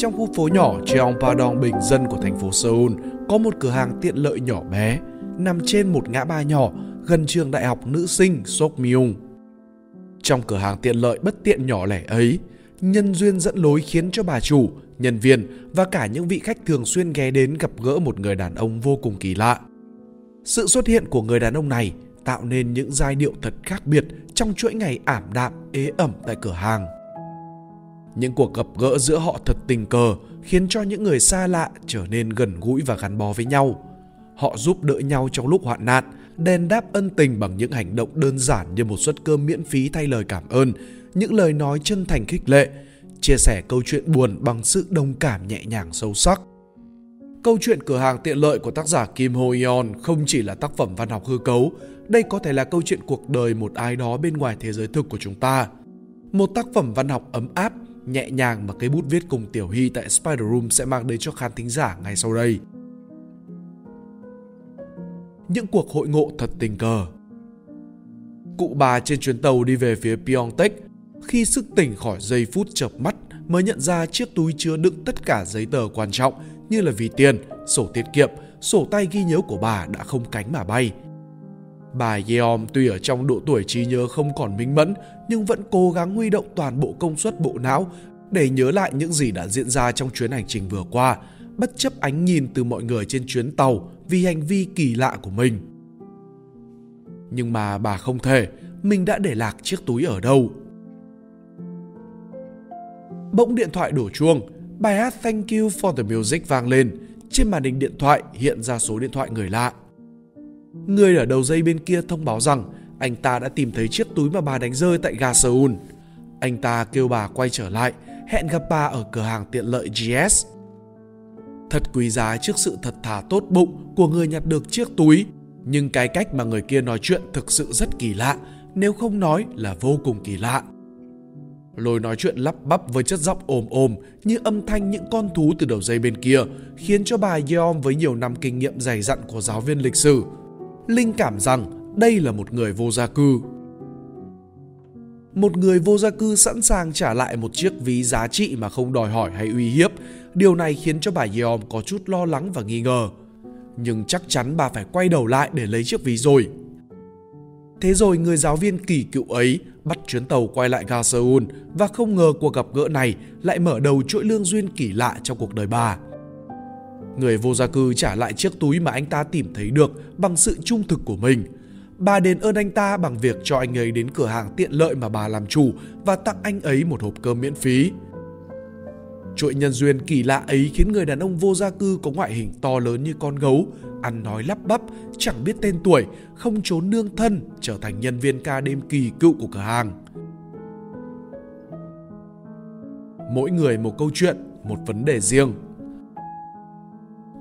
Trong khu phố nhỏ Jeongpadong bình dân của thành phố Seoul có một cửa hàng tiện lợi nhỏ bé nằm trên một ngã ba nhỏ gần trường đại học nữ sinh Sokmyung. Trong cửa hàng tiện lợi bất tiện nhỏ lẻ ấy, nhân duyên dẫn lối khiến cho bà chủ, nhân viên và cả những vị khách thường xuyên ghé đến gặp gỡ một người đàn ông vô cùng kỳ lạ. Sự xuất hiện của người đàn ông này tạo nên những giai điệu thật khác biệt trong chuỗi ngày ảm đạm, ế ẩm tại cửa hàng. Những cuộc gặp gỡ giữa họ thật tình cờ khiến cho những người xa lạ trở nên gần gũi và gắn bó với nhau. Họ giúp đỡ nhau trong lúc hoạn nạn, đền đáp ân tình bằng những hành động đơn giản như một suất cơm miễn phí thay lời cảm ơn, những lời nói chân thành khích lệ, chia sẻ câu chuyện buồn bằng sự đồng cảm nhẹ nhàng sâu sắc. Câu chuyện cửa hàng tiện lợi của tác giả Kim Ho Yeon không chỉ là tác phẩm văn học hư cấu, đây có thể là câu chuyện cuộc đời một ai đó bên ngoài thế giới thực của chúng ta. Một tác phẩm văn học ấm áp, nhẹ nhàng mà cây bút viết cùng Tiểu Hy tại Spider Room sẽ mang đến cho khán thính giả ngay sau đây. Những cuộc hội ngộ thật tình cờ Cụ bà trên chuyến tàu đi về phía Pyeongtaek khi sức tỉnh khỏi giây phút chợp mắt mới nhận ra chiếc túi chứa đựng tất cả giấy tờ quan trọng như là ví tiền, sổ tiết kiệm, sổ tay ghi nhớ của bà đã không cánh mà bay. Bà Yeom tuy ở trong độ tuổi trí nhớ không còn minh mẫn nhưng vẫn cố gắng huy động toàn bộ công suất bộ não để nhớ lại những gì đã diễn ra trong chuyến hành trình vừa qua, bất chấp ánh nhìn từ mọi người trên chuyến tàu vì hành vi kỳ lạ của mình. Nhưng mà bà không thể, mình đã để lạc chiếc túi ở đâu. Bỗng điện thoại đổ chuông, bài hát Thank You for the Music vang lên. Trên màn hình điện thoại hiện ra số điện thoại người lạ. Người ở đầu dây bên kia thông báo rằng anh ta đã tìm thấy chiếc túi mà bà đánh rơi tại ga Seoul. Anh ta kêu bà quay trở lại, hẹn gặp bà ở cửa hàng tiện lợi GS. Thật quý giá trước sự thật thà tốt bụng của người nhặt được chiếc túi, nhưng cái cách mà người kia nói chuyện thực sự rất kỳ lạ, nếu không nói là vô cùng kỳ lạ. Lối nói chuyện lắp bắp với chất giọng ồm ồm như âm thanh những con thú từ đầu dây bên kia, khiến cho bà Yeom với nhiều năm kinh nghiệm dày dặn của giáo viên lịch sử, linh cảm rằng đây là một người vô gia cư. Một người vô gia cư sẵn sàng trả lại một chiếc ví giá trị mà không đòi hỏi hay uy hiếp. Điều này khiến cho bà Yeom có chút lo lắng và nghi ngờ. Nhưng chắc chắn bà phải quay đầu lại để lấy chiếc ví rồi. Thế rồi người giáo viên kỳ cựu ấy bắt chuyến tàu quay lại ga Seoul và không ngờ cuộc gặp gỡ này lại mở đầu chuỗi lương duyên kỳ lạ trong cuộc đời bà. Người vô gia cư trả lại chiếc túi mà anh ta tìm thấy được bằng sự trung thực của mình. Bà đền ơn anh ta bằng việc cho anh ấy đến cửa hàng tiện lợi mà bà làm chủ và tặng anh ấy một hộp cơm miễn phí. Chuỗi nhân duyên kỳ lạ ấy khiến người đàn ông vô gia cư có ngoại hình to lớn như con gấu, ăn nói lắp bắp, chẳng biết tên tuổi, không trốn nương thân, trở thành nhân viên ca đêm kỳ cựu của cửa hàng. Mỗi người một câu chuyện, một vấn đề riêng.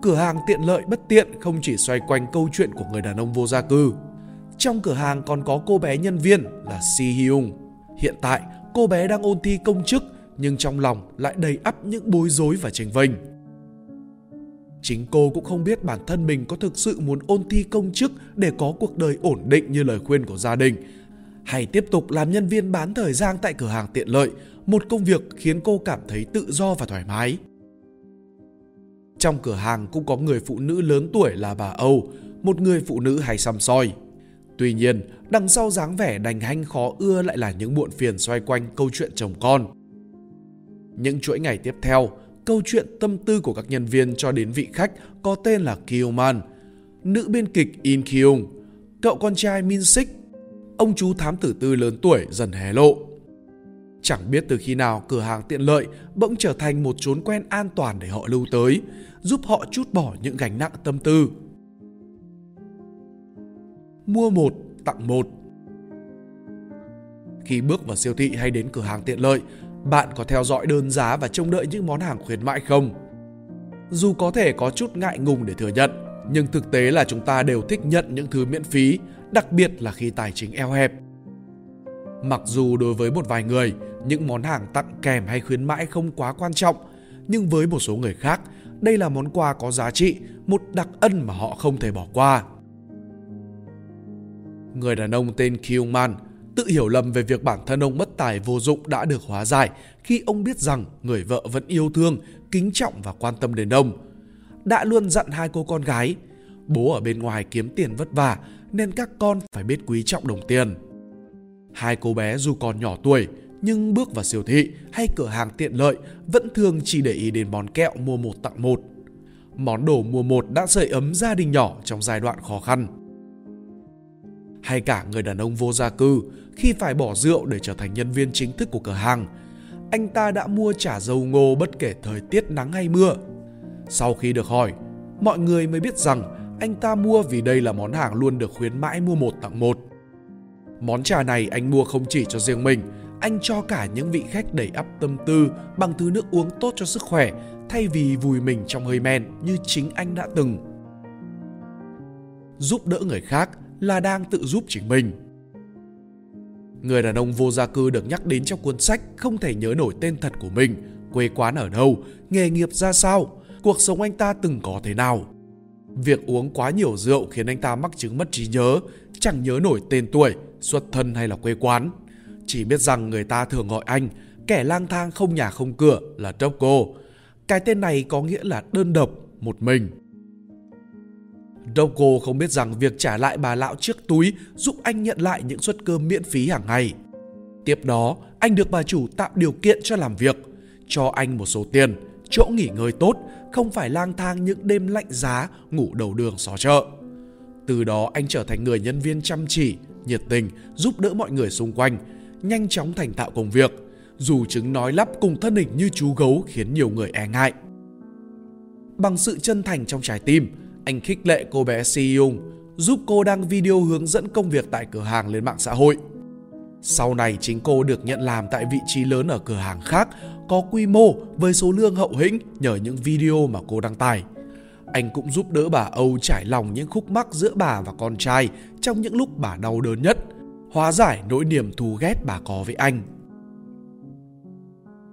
Cửa hàng tiện lợi bất tiện không chỉ xoay quanh câu chuyện của người đàn ông vô gia cư. Trong cửa hàng còn có cô bé nhân viên là Si Hyung. Hiện tại, cô bé đang ôn thi công chức nhưng trong lòng lại đầy ắp những bối rối và tranh vênh. Chính cô cũng không biết bản thân mình có thực sự muốn ôn thi công chức để có cuộc đời ổn định như lời khuyên của gia đình, hay tiếp tục làm nhân viên bán thời gian tại cửa hàng tiện lợi, một công việc khiến cô cảm thấy tự do và thoải mái. Trong cửa hàng cũng có người phụ nữ lớn tuổi là bà Âu, một người phụ nữ hay xăm soi. Tuy nhiên, đằng sau dáng vẻ đành hanh khó ưa lại là những muộn phiền xoay quanh câu chuyện chồng con. Những chuỗi ngày tiếp theo, câu chuyện tâm tư của các nhân viên cho đến vị khách có tên là Kyuman, nữ biên kịch In Kyung, cậu con trai Min Sik, ông chú thám tử tư lớn tuổi dần hé lộ. Chẳng biết từ khi nào cửa hàng tiện lợi bỗng trở thành một chốn quen an toàn để họ lưu tới, giúp họ chút bỏ những gánh nặng tâm tư. Mua một, tặng một Khi bước vào siêu thị hay đến cửa hàng tiện lợi, bạn có theo dõi đơn giá và trông đợi những món hàng khuyến mãi không? Dù có thể có chút ngại ngùng để thừa nhận, nhưng thực tế là chúng ta đều thích nhận những thứ miễn phí, đặc biệt là khi tài chính eo hẹp. Mặc dù đối với một vài người, những món hàng tặng kèm hay khuyến mãi không quá quan trọng, nhưng với một số người khác, đây là món quà có giá trị, một đặc ân mà họ không thể bỏ qua. Người đàn ông tên Kyungman tự hiểu lầm về việc bản thân ông bất tài vô dụng đã được hóa giải khi ông biết rằng người vợ vẫn yêu thương, kính trọng và quan tâm đến ông. Đã luôn dặn hai cô con gái, bố ở bên ngoài kiếm tiền vất vả nên các con phải biết quý trọng đồng tiền. Hai cô bé dù còn nhỏ tuổi nhưng bước vào siêu thị hay cửa hàng tiện lợi vẫn thường chỉ để ý đến món kẹo mua một tặng một. Món đồ mua một đã sưởi ấm gia đình nhỏ trong giai đoạn khó khăn. Hay cả người đàn ông vô gia cư khi phải bỏ rượu để trở thành nhân viên chính thức của cửa hàng, anh ta đã mua chả dầu ngô bất kể thời tiết nắng hay mưa. Sau khi được hỏi, mọi người mới biết rằng anh ta mua vì đây là món hàng luôn được khuyến mãi mua một tặng một. Món trà này anh mua không chỉ cho riêng mình, anh cho cả những vị khách đầy ắp tâm tư bằng thứ nước uống tốt cho sức khỏe thay vì vùi mình trong hơi men như chính anh đã từng. Giúp đỡ người khác là đang tự giúp chính mình. Người đàn ông vô gia cư được nhắc đến trong cuốn sách không thể nhớ nổi tên thật của mình, quê quán ở đâu, nghề nghiệp ra sao, cuộc sống anh ta từng có thế nào. Việc uống quá nhiều rượu khiến anh ta mắc chứng mất trí nhớ, chẳng nhớ nổi tên tuổi, xuất thân hay là quê quán. Chỉ biết rằng người ta thường gọi anh, kẻ lang thang không nhà không cửa là Doggo. Cái tên này có nghĩa là đơn độc, một mình. Doggo không biết rằng việc trả lại bà lão chiếc túi giúp anh nhận lại những suất cơm miễn phí hàng ngày. Tiếp đó, anh được bà chủ tạo điều kiện cho làm việc, cho anh một số tiền, chỗ nghỉ ngơi tốt, không phải lang thang những đêm lạnh giá ngủ đầu đường xó chợ. Từ đó anh trở thành người nhân viên chăm chỉ, nhiệt tình, giúp đỡ mọi người xung quanh, nhanh chóng thành thạo công việc, dù chứng nói lắp cùng thân hình như chú gấu khiến nhiều người e ngại. Bằng sự chân thành trong trái tim, anh khích lệ cô bé Si Yung, giúp cô đăng video hướng dẫn công việc tại cửa hàng lên mạng xã hội. Sau này chính cô được nhận làm tại vị trí lớn ở cửa hàng khác có quy mô với số lương hậu hĩnh nhờ những video mà cô đăng tải. Anh cũng giúp đỡ bà Âu trải lòng những khúc mắc giữa bà và con trai trong những lúc bà đau đớn nhất, hóa giải nỗi niềm thù ghét bà có với anh.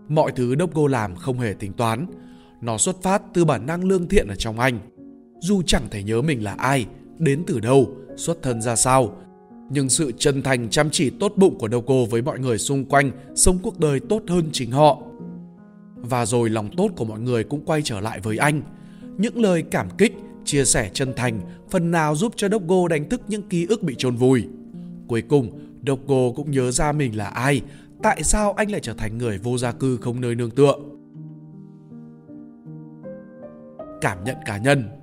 Mọi thứ Đốc làm không hề tính toán, nó xuất phát từ bản năng lương thiện ở trong anh. Dù chẳng thể nhớ mình là ai, đến từ đâu, xuất thân ra sao, nhưng sự chân thành chăm chỉ tốt bụng của đốc cô với mọi người xung quanh sống cuộc đời tốt hơn chính họ. Và rồi lòng tốt của mọi người cũng quay trở lại với anh. Những lời cảm kích, chia sẻ chân thành phần nào giúp cho đốc cô đánh thức những ký ức bị chôn vùi. Cuối cùng, Doko cũng nhớ ra mình là ai, tại sao anh lại trở thành người vô gia cư không nơi nương tựa. Cảm nhận cá nhân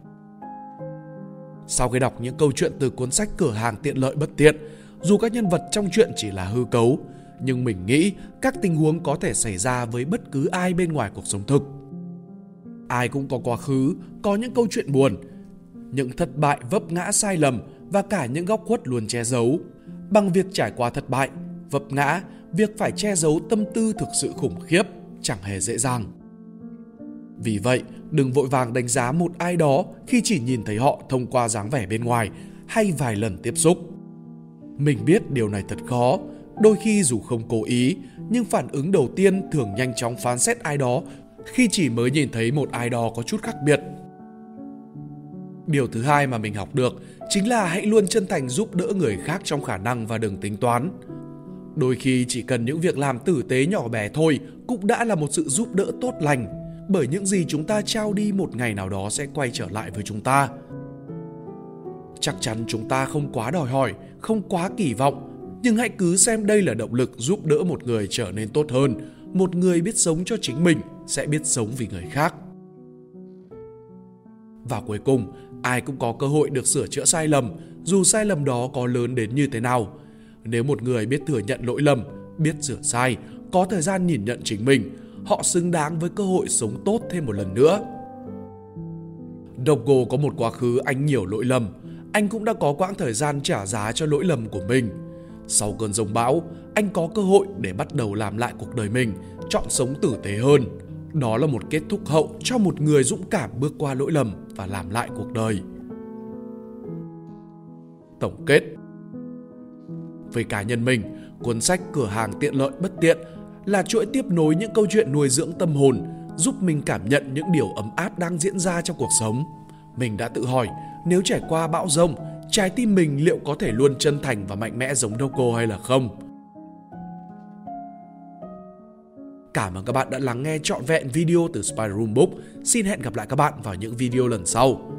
sau khi đọc những câu chuyện từ cuốn sách cửa hàng tiện lợi bất tiện, dù các nhân vật trong chuyện chỉ là hư cấu, nhưng mình nghĩ các tình huống có thể xảy ra với bất cứ ai bên ngoài cuộc sống thực. Ai cũng có quá khứ, có những câu chuyện buồn, những thất bại vấp ngã sai lầm và cả những góc khuất luôn che giấu. Bằng việc trải qua thất bại, vấp ngã, việc phải che giấu tâm tư thực sự khủng khiếp chẳng hề dễ dàng. Vì vậy, đừng vội vàng đánh giá một ai đó khi chỉ nhìn thấy họ thông qua dáng vẻ bên ngoài hay vài lần tiếp xúc. Mình biết điều này thật khó, đôi khi dù không cố ý, nhưng phản ứng đầu tiên thường nhanh chóng phán xét ai đó khi chỉ mới nhìn thấy một ai đó có chút khác biệt. Điều thứ hai mà mình học được chính là hãy luôn chân thành giúp đỡ người khác trong khả năng và đừng tính toán. Đôi khi chỉ cần những việc làm tử tế nhỏ bé thôi cũng đã là một sự giúp đỡ tốt lành, bởi những gì chúng ta trao đi một ngày nào đó sẽ quay trở lại với chúng ta. Chắc chắn chúng ta không quá đòi hỏi, không quá kỳ vọng, nhưng hãy cứ xem đây là động lực giúp đỡ một người trở nên tốt hơn. Một người biết sống cho chính mình sẽ biết sống vì người khác và cuối cùng ai cũng có cơ hội được sửa chữa sai lầm dù sai lầm đó có lớn đến như thế nào nếu một người biết thừa nhận lỗi lầm biết sửa sai có thời gian nhìn nhận chính mình họ xứng đáng với cơ hội sống tốt thêm một lần nữa. Dogo có một quá khứ anh nhiều lỗi lầm, anh cũng đã có quãng thời gian trả giá cho lỗi lầm của mình. Sau cơn rông bão, anh có cơ hội để bắt đầu làm lại cuộc đời mình, chọn sống tử tế hơn. Đó là một kết thúc hậu cho một người dũng cảm bước qua lỗi lầm và làm lại cuộc đời. Tổng kết Về cá nhân mình, cuốn sách Cửa hàng tiện lợi bất tiện là chuỗi tiếp nối những câu chuyện nuôi dưỡng tâm hồn, giúp mình cảm nhận những điều ấm áp đang diễn ra trong cuộc sống. Mình đã tự hỏi, nếu trải qua bão rông, trái tim mình liệu có thể luôn chân thành và mạnh mẽ giống Doko hay là không? Cảm ơn các bạn đã lắng nghe trọn vẹn video từ Spider Room Book. Xin hẹn gặp lại các bạn vào những video lần sau.